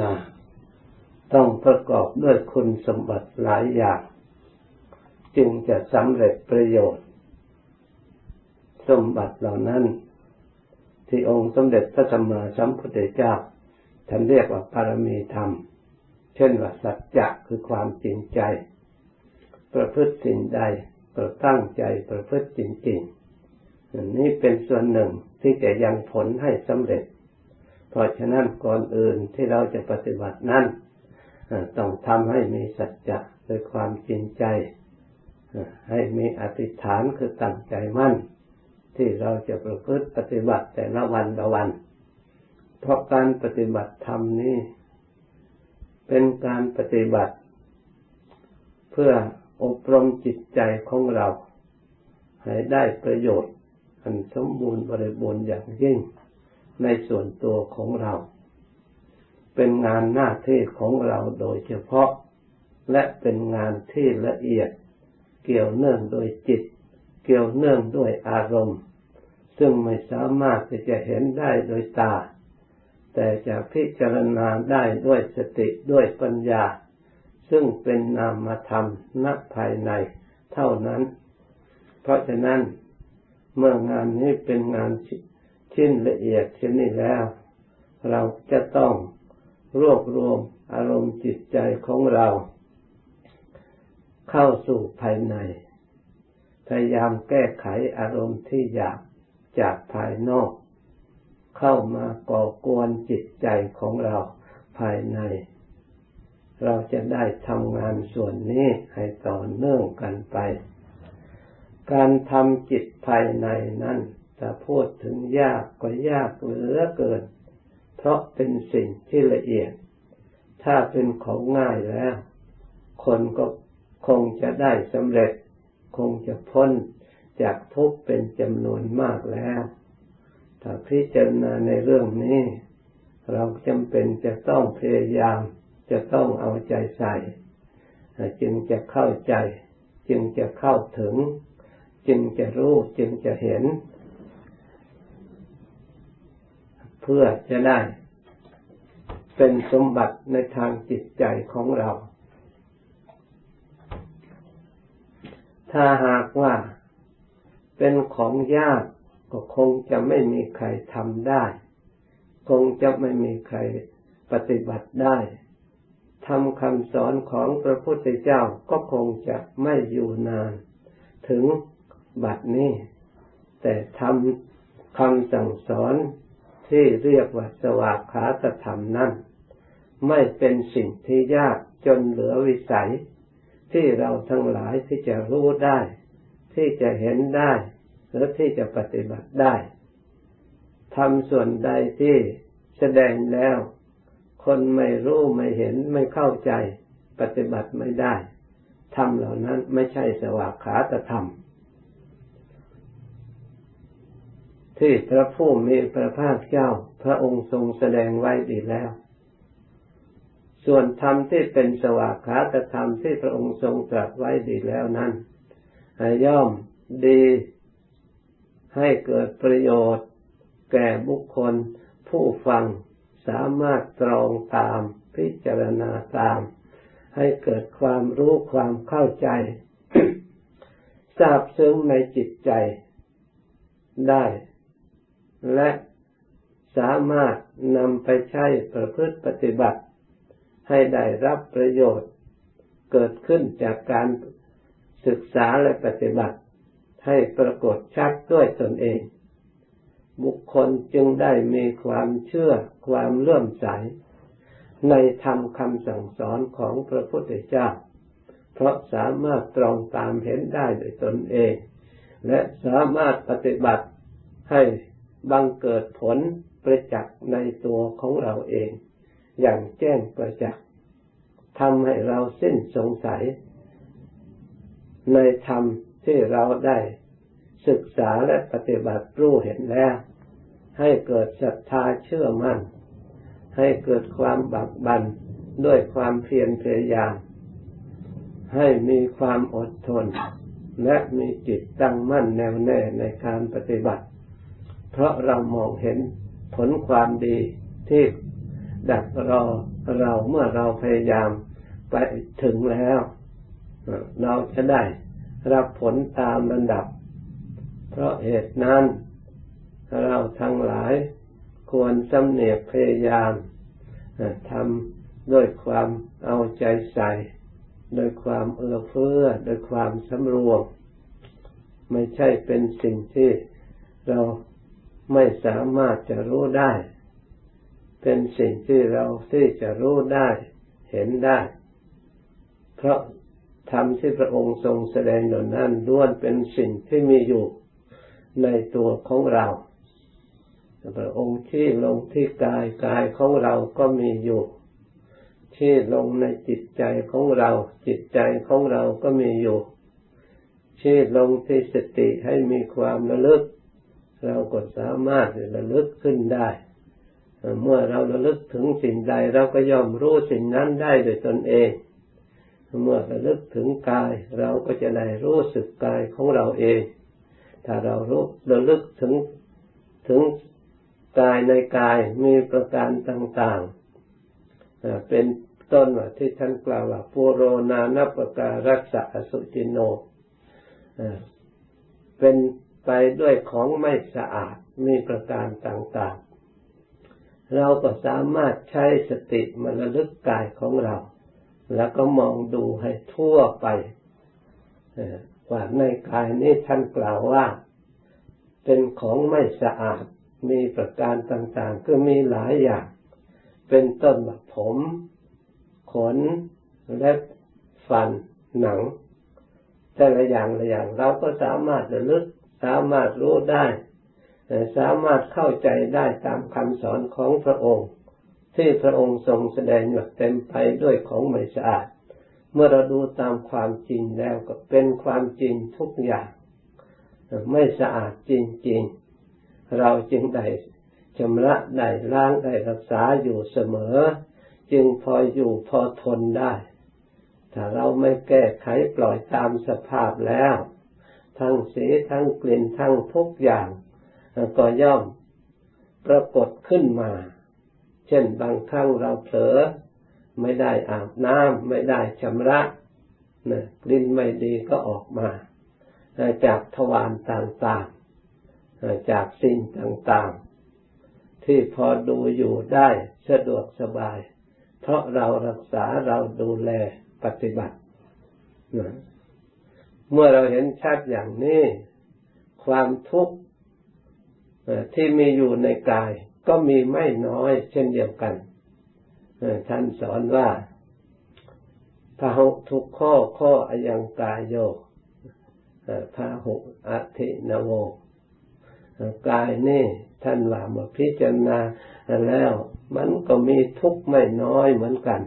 นา ต้องประกอบด้วยคุณสมบัติหลายอย่าง จึงจะสำเร็จประโยชน์ สมบัติเหล่านั้น ที่องค์สมเด็จพระสัมมาสัมพุทธเจ้าท่านเรียกว่าปารมีธรรม เช่นว่าสัจจะคือความจริงใจ ประพฤติสิ่งใดประตั้งใจประพฤติจริงๆนี่เป็นส่วนหนึ่งที่จะยังผลให้สำเร็จ เพราะฉะนั้นก่อนอื่นที่เราจะปฏิบัตินั้นต้องทำให้มีสัจจะคือความจริงใจ ให้มีอธิษฐานคือตั้งใจมั่น ที่เราจะประพฤติปฏิบัติแต่ละวันละวัน เพราะการปฏิบัติธรรมนี้ เป็นการปฏิบัติ เพื่ออบรมจิตใจของเรา ให้ได้ประโยชน์ อันสมบูรณ์บริบูรณ์อย่างยิ่ง ในส่วนตัวของเรา เป็นงานหน้าที่ของเราโดยเฉพาะ และเป็นงานที่ละเอียด เกี่ยวเนื่องโดยจิต เกี่ยวเนื่องด้วยอารมณ์ ซึ่งไม่สามารถที่จะเห็นได้โดยตา แต่จะพิจารณาได้ด้วยสติด้วยปัญญา ซึ่งเป็นนามธรรมนักภายในเท่านั้น เพราะฉะนั้นเมื่องานนี้เป็นงาน ชิ้นละเอียดเช่นนี้แล้ว เราจะต้องรวบรวมอารมณ์จิตใจของเรา เข้าสู่ภายใน พยายามแก้ไขอารมณ์ที่อยากจากภายนอก เข้ามาก่อกวนจิตใจของเราภายใน เราจะได้ทำงานส่วนนี้ให้ต่อเนื่องกันไป การทำจิตภายในนั้น จะพูดถึงยากก็ยากเหลือเกิน เพราะเป็นสิ่งที่ละเอียด ถ้าเป็นของง่ายแล้ว คนก็คงจะได้สำเร็จ คงจะพ้นจากทุกข์เป็นจำนวนมากแล้ว ถ้าพิจารณาในเรื่องนี้ เราจำเป็นจะต้องพยายาม จะต้องเอาใจใส่ จึงจะเข้าใจ จึงจะเข้าถึง จึงจะรู้ จึงจะเห็น เพื่อจะได้เป็นสมบัติในทางจิตใจของเรา ถ้าหากว่าเป็นของยากก็คงจะไม่มีใครทำได้ คงจะไม่มีใครปฏิบัติได้ทำคำสอนของพระพุทธเจ้าก็คงจะไม่อยู่นาน ถึงบัดนี้ แต่ทำคำสั่งสอน ที่เรียกว่าสวากขาตธรรมนั้น ไม่เป็นสิ่งที่ยากจนเหลือวิสัย ที่เราทั้งหลายที่จะรู้ได้ ที่จะเห็นได้ หรือที่จะปฏิบัติได้ทำส่วนใดที่แสดงแล้ว คนไม่รู้ไม่เห็นไม่เข้าใจ ปฏิบัติไม่ได้ทำเหล่านั้นไม่ใช่สวากขาตธรรม ที่พระผู้มีพระภาคเจ้า พระองค์ทรงแสดงไว้ดีแล้ว ส่วนธรรมที่เป็นสวากขาตธรรมที่พระองค์ทรงตรัสไว้ดีแล้วนั้นย่อมดีให้เกิดประโยชน์ แก่บุคคล ผู้ฟังสามารถตรองตามพิจารณาตาม ให้เกิดความรู้ความเข้าใจทราบซึ้งในจิตใจได้ และสามารถนำไปใช้ประพฤติปฏิบัติ ให้ได้รับประโยชน์ เกิดขึ้นจากการศึกษาและปฏิบัติ ให้ปรากฏชัดด้วยตนเอง บุคคลจึงได้มีความเชื่อความเลื่อมใส ในธรรมคำสั่งสอนของพระพุทธเจ้า เพราะสามารถตรองตามเห็นได้โดยตนเอง และสามารถปฏิบัติให้ บังเกิดผลประจักษ์ในตัวของเราเอง อย่างแจ้งประจักษ์ทำให้เราสิ้นสงสัย ในธรรมที่เราได้ศึกษาและปฏิบัติรู้เห็นแล้ว ให้เกิดศรัทธาเชื่อมั่น ให้เกิดความบักบันด้วยความเพียรพยายาม ให้มีความอดทน และมีจิตตั้งมั่นแน่วแน่ในการปฏิบัติ เพราะเรามองเห็นผลความดีที่ดักรอเราเมื่อเราพยายามไปถึงแล้ว เราจะได้รับผลตามระดับ เพราะเหตุนั้น เราทั้งหลายควรสำเนียกพยายามทำด้วยความเอาใจใส่โดยความเอื้อเฟื้อโดยความสำรวม ไม่ใช่เป็นสิ่งที่เรา ไม่สามารถจะรู้ได้ เป็นสิ่งที่เราที่จะรู้ได้เห็นได้ เพราะธรรมที่พระองค์ทรงแสดงอยู่นั้นล้วนเป็นสิ่งที่มีอยู่ในตัวของเราพระองค์ที่ลงที่กายกายของเราก็มีอยู่ ที่ลงในจิตใจของเรา จิตใจของเราก็มีอยู่ ที่ลงที่สติให้มีความระลึก เราก็สามารถระลึกขึ้นได้ เมื่อเราระลึกถึงสิ่งใดเราก็ย่อมรู้สิ่งนั้นได้โดยตนเอง เมื่อระลึกถึงกาย เราก็จะได้รู้สึกกายของเราเอง ถ้าเรารู้ระลึกถึงถึงกายในกายมีประการต่างๆ เป็นต้นว่าที่ท่านกล่าวว่าปุโรนานัปการัสสะอสุจิโน เป็น ไปด้วยของไม่สะอาดมีประการต่างๆ เราก็สามารถใช้สติมาระลึกกายของเรา แล้วก็มองดูให้ทั่วไปว่าในกายนี้ท่านกล่าวว่า เป็นของไม่สะอาดมีประการต่างๆคือมีหลายอย่าง เป็นต้นแบบผม ขนและฟันหนัง แต่ละอย่างละอย่างเราก็สามารถระลึก สามารถรู้ได้ สามารถเข้าใจได้ตามคำสอนของพระองค์ ที่พระองค์ทรงแสดงอยู่เต็มไปด้วยของไม่สะอาด เมื่อเราดูตามความจริงแล้วก็เป็นความจริงทุกอย่างไม่สะอาดจริงๆ เราจึงได้ชำระได้ล้างได้รักษาอยู่เสมอ จึงพออยู่พอทนได้ ถ้าเราไม่แก้ไขปล่อยตามสภาพแล้ว ทั้งสีทั้งกลิ่นทั้งทุกอย่างก็ย่อมปรากฏขึ้นมา เช่นบางครั้งเราเผลอไม่ได้อาบน้ำไม่ได้ชำระนะกลิ่นไม่ดีก็ออกมาจากทวารต่างๆจากสิ่งต่างๆ ที่พอดูอยู่ได้สะดวกสบาย เพราะเรารักษาเราดูแลปฏิบัติ เมื่อเราเห็นชัดอย่างนี้ ความทุกข์ที่มีอยู่ในกาย ก็มีไม่น้อย เช่นเดียวกันท่านสอนว่าพาหุทุกข้อข้ออยังกายโยพาหุอธินโวกายนี่ท่านว่ามาพิจารณาแล้ว มันก็มีทุกข์ไม่น้อยเหมือนกัน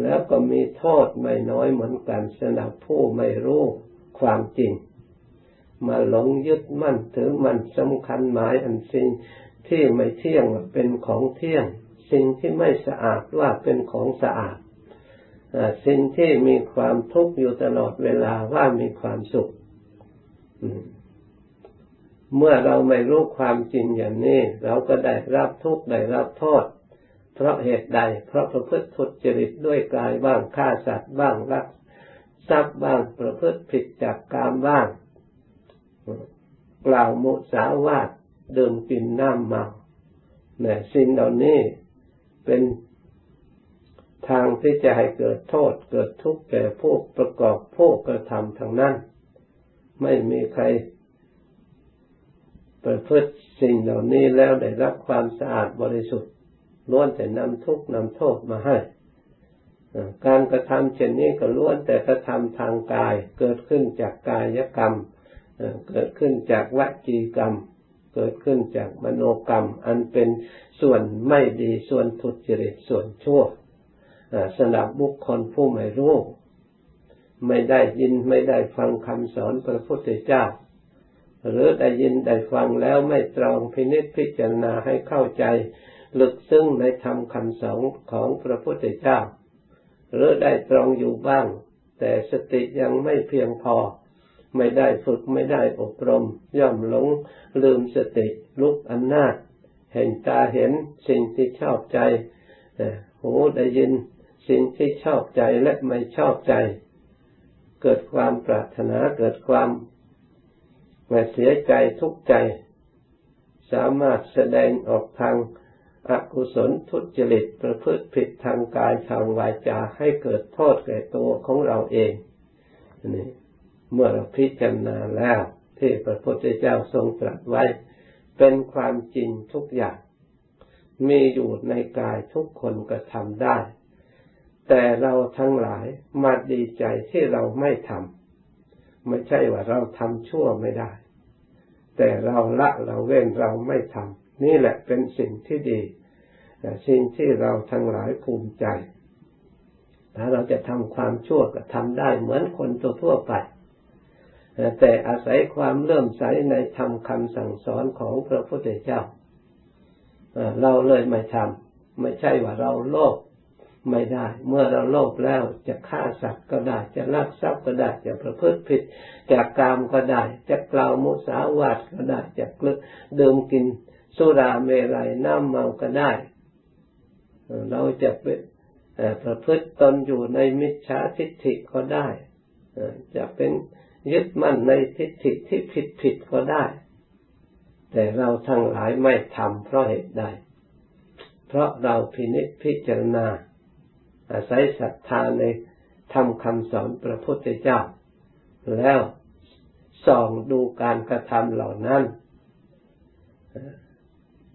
แล้วก็มีโทษไม่น้อยเหมือนกันสำหรับผู้ไม่รู้ความจริง มาหลงยึดมั่นถือมันสำคัญหมายอันสิ่งที่ไม่เที่ยงเป็นของเที่ยง สิ่งที่ไม่สะอาดว่าเป็นของสะอาดสิ่งที่มีความทุกข์อยู่ตลอดเวลาว่ามีความสุขเมื่อเราไม่รู้ความจริงอย่างนี้ เราก็ได้รับทุกข์ได้รับโทษ ราะเหตุใด เพราะประพฤติทุจริตด้วยกายบ้างฆ่าสัตว์บ้างรักทรัพย์บ้างประพฤติผิดจากกามบ้าง กล่าวมุสาวาทดื่มกินน้ำเมาเนี่ยสิ่งเหล่านี้เป็นทางที่จะให้เกิดโทษเกิดทุกข์แก่ผู้ประกอบผู้กระทำทางนั้น ไม่มีใครประพฤติสิ่งเหล่านี้แล้วได้รับความสะอาดบริสุทธิ์ ล้วนแต่นำทุกข์นำโทษมาให้การกระทำเช่นนี้ก็ล้วนแต่กระทำทางกาย เกิดขึ้นจากกายกรรม เกิดขึ้นจากวจีกรรม เกิดขึ้นจากมโนกรรม อันเป็นส่วนไม่ดีส่วนทุจริตส่วนชั่วสำหรับบุคคลผู้ไม่รู้ไม่ได้ยินไม่ได้ฟังคำสอนพระพุทธเจ้า หรือได้ยินได้ฟังแล้วไม่ตรองพินิจพิจารณาให้เข้าใจ ลึกซึ้งในธรรมคำสอนของพระพุทธเจ้า หรือได้ตรองอยู่บ้าง แต่สติยังไม่เพียงพอ ไม่ได้ฝึกไม่ได้อบรม ย่อมหลงลืมสติลุกอำนาจ เห็นตาเห็นสิ่งที่ชอบใจหูได้ยินสิ่งที่ชอบใจและไม่ชอบใจ เกิดความปรารถนาเกิดความไม่เสียใจทุกข์ใจ สามารถแสดงออกทาง อกุศลทุจริตประพฤติผิดทางกายทางวาจาให้เกิดโทษแก่ตัวของเราเองนี่เมื่อเราพิจารณาแล้ว ที่พระพุทธเจ้าทรงตรัสไว้ เป็นความจริงทุกอย่าง มีอยู่ในกายทุกคนก็ทำได้ แต่เราทั้งหลายมาดีใจที่เราไม่ทำไม่ใช่ว่าเราทำชั่วไม่ได้ แต่เราละเราเว้นเราไม่ทำ นี่แหละเป็นสิ่งที่ดี สิ่งที่เราทั้งหลายภูมิใจ ถ้าเราจะทำความชั่วก็ทำได้เหมือนคนทั่วไป แต่อาศัยความเลื่อมใสในธรรมคำสั่งสอนของพระพุทธเจ้า เราเลยไม่ทำไม่ใช่ว่าเราโลภไม่ได้ เมื่อเราโลภแล้วจะฆ่าสัตว์ก็ได้ จะลักทรัพย์ก็ได้ จะประพฤติผิด จากกามก็ได้ จะกล่าวมุสาวาทก็ได้ จะกลืดื่มกิน สุราเมรัยน้ำเมาก็ได้ เราจะเป็นประพฤติตนอยู่ในมิจฉาทิฏฐิก็ได้ จะเป็นยึดมั่นในทิฏฐิที่ผิดผิดก็ได้ แต่เราทั้งหลายไม่ทำเพราะเหตุใด เพราะเราพินิจพิจารณา อาศัยศรัทธาในทำคำสอนพระพุทธเจ้า แล้วส่องดูการกระทำเหล่านั้น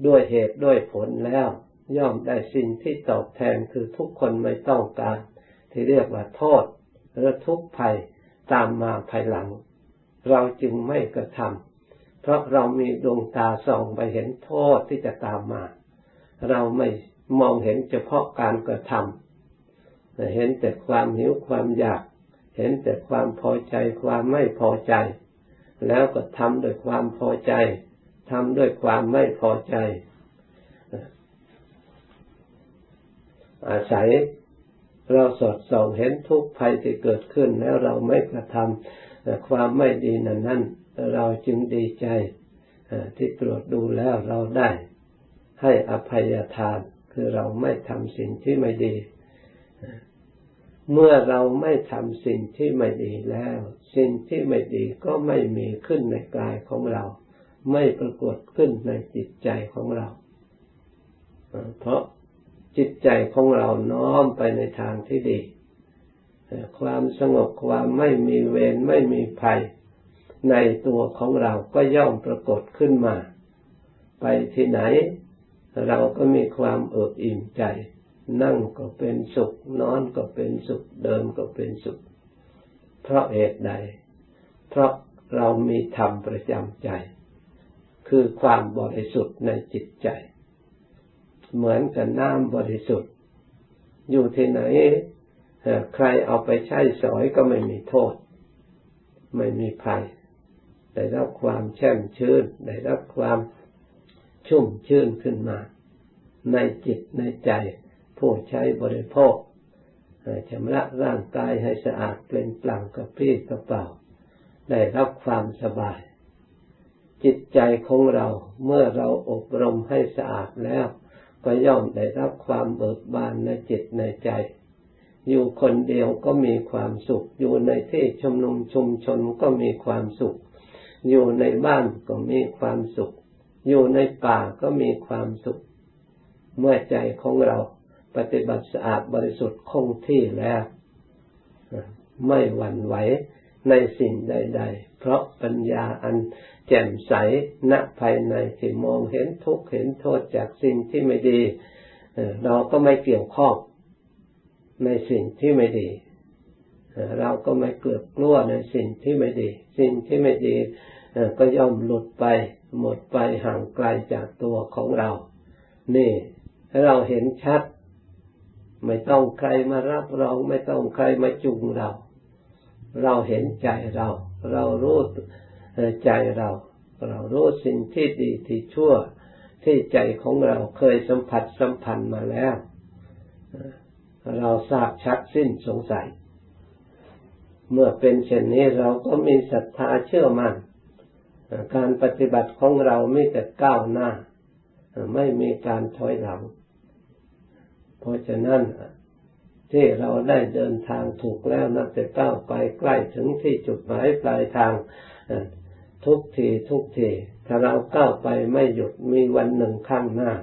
ด้วยเหตุด้วยผลแล้ว ย่อมได้สิ่งที่ตอบแทนคือทุกคนไม่ต้องการ ที่เรียกว่าโทษหรือทุกภัยตามมาภายหลัง เราจึงไม่กระทำเพราะเรามีดวงตาส่องไปเห็นโทษที่จะตามมา เราไม่มองเห็นเฉพาะการกระทำเห็นแต่ความหิวความอยาก เห็นแต่ความพอใจความไม่พอใจ แล้วก็ทำด้วยความพอใจ ทำด้วยความไม่พอใจ อาศัยเราสอดส่องเห็นทุกภัยที่เกิดขึ้นแล้วเราไม่กระทำความไม่ดีนั้นนั้นเราจึงดีใจที่ตรวจดูแล้วเราได้ให้อภัยทาน คือเราไม่ทำสิ่งที่ไม่ดี เมื่อเราไม่ทำสิ่งที่ไม่ดีแล้ว สิ่งที่ไม่ดีก็ไม่มีขึ้นในกายของเรา ไม่ปรากฏขึ้นในจิตใจของเรา เพราะจิตใจของเราน้อมไปในทางที่ดี ความสงบความไม่มีเวรไม่มีภัย ในตัวของเราก็ย่อมปรากฏขึ้นมา ไปที่ไหน เราก็มีความเอิบอิ่มใจ นั่งก็เป็นสุข นอนก็เป็นสุข เดินก็เป็นสุข เพราะเหตุใด เพราะเรามีธรรมประจำใจ คือความบริสุทธิ์ในจิตใจ เหมือนกับน้ำบริสุทธิ์ อยู่ที่ไหนใครเอาไปใช้สอยก็ไม่มีโทษ ไม่มีภัยได้รับความแช่มชื่นได้รับความชุ่มชื่นขึ้นมา ในจิตในใจ ผู้ใช้บริโภคชำระร่างกายให้สะอาดเป็นปลั่งกระปี้กระเป๋า ได้รับความสบาย จิตใจของเราเมื่อเราอบรมให้สะอาดแล้ว ก็ย่อมได้รับความเบิกบานในจิตในใจ อยู่คนเดียวก็มีความสุข อยู่ในที่ชุมนุมชุมชนก็มีความสุข อยู่ในบ้านก็มีความสุข อยู่ในป่าก็มีความสุข เมื่อใจของเราปฏิบัติสะอาดบริสุทธิ์คงที่แล้ว ไม่หวั่นไหว ในสิ่งใด ๆ เพราะปัญญาอันแจ่มใสณภายในที่มองเห็นทุกข์เห็นโทษจากสิ่งที่ไม่ดีเราก็ไม่เกี่ยวข้องในสิ่งที่ไม่ดี เราก็ไม่เกิดกลัวในสิ่งที่ไม่ดี สิ่งที่ไม่ดีก็ย่อมหลุดไปหมดไปห่างไกลจากตัวของเรา นี่เราเห็นชัด ไม่ต้องใครมารับรอง ไม่ต้องใครมาจุงเรา เราเห็นใจเรา เรารู้ใจเรา เรารู้สิ่งที่ดีที่ชั่วที่ใจของเราเคยสัมผัสสัมพันธ์มาแล้ว เราทราบชัดสิ้นสงสัย เมื่อเป็นเช่นนี้เราก็มีศรัทธาเชื่อมัน่นการปฏิบัติของเราไม่แต่ก้าวหน้า ไม่มีการถอยหลัง เพราะฉะนั้น ที่เราได้เดินทางถูกแล้วนับแต่ก้าวไปใกล้ถึงที่จุดหมายปลายทางทุกทีทุกทีถ้าเราก้าวไปไม่หยุดมีวันหนึ่งข้างหน้า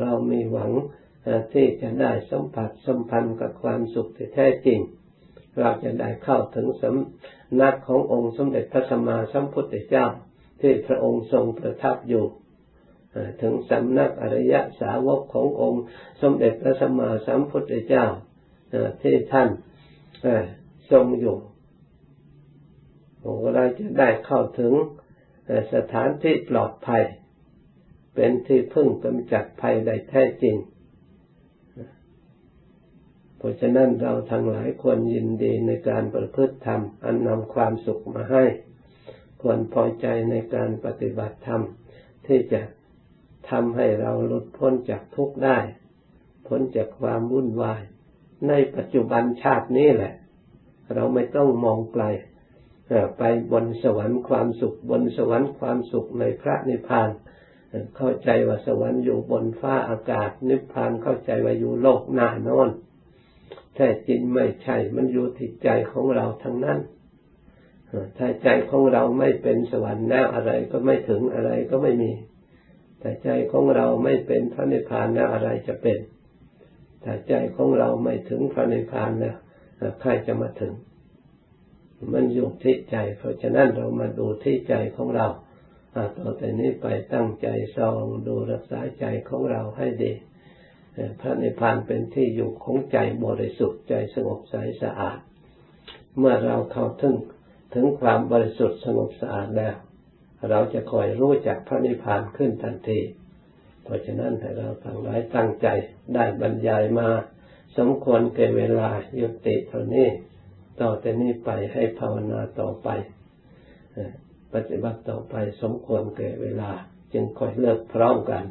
เรามีหวังที่จะได้สัมผัสสัมพันธ์กับความสุขที่แท้จริง เราจะได้เข้าถึงสำนักขององค์สมเด็จพระสัมมาสัมพุทธเจ้า ที่พระองค์ทรงประทับอยู่ถึงสำนักอริยสาวกขององค์ สมเด็จพระสัมมาสัมพุทธเจ้า ที่ท่านทรงอยู่เราจะได้เข้าถึงสถานที่ปลอดภัย เป็นที่พึ่งกำจัดภัยได้แท้จริง เพราะฉะนั้นเราทั้งหลายควรยินดีในการประพฤติธรรม อันนำความสุขมาให้ ควรพอใจในการปฏิบัติธรรม ที่จะทำให้เราหลุดพ้นจากทุกข์ได้ พ้นจากความวุ่นวาย ในปัจจุบันชาตินี้แหละ เราไม่ต้องมองไกลไปบนสวรรค์ความสุขบนสวรรค์ความสุขในพระนิพพาน เข้าใจว่าสวรรค์อยู่บนฟ้าอากาศ นิพพานเข้าใจว่าอยู่โลกหน้านอนแท้จริงไม่ใช่ มันอยู่ที่ใจของเราทั้งนั้นถ้าใจของเราไม่เป็นสวรรค์แล้วอะไรก็ไม่ถึงอะไรก็ไม่มี แต่ใจของเราไม่เป็นพระนิพพานแล้วอะไรจะเป็น แต่ใจของเราไม่ถึงพระนิพพานแล้วใครจะมาถึง มันอยู่ที่ใจ เพราะฉะนั้นเรามาดูที่ใจของเราต่อแต่นี้ไปตั้งใจซองดูรักษาใจของเราให้ดีพระนิพพานเป็นที่อยู่ของใจบริสุทธิ์ใจสงบใสสะอาด เมื่อเราเข้าถึงถึงความบริสุทธิ์สงบสะอาดแล้ว เราจะคอยรู้จักพระนิพพานขึ้นทันที เพราะฉะนั้นแต่เราทั้งหลายตั้งใจได้บรรยายมาสมควรเก่เวลายุติเท่านี้ต่อแต่นี้ไปให้ภาวนาต่อไป ปฏิบัติต่อไปสมควรเก่เวลา จึงค่อยเลิกพร้อมกัน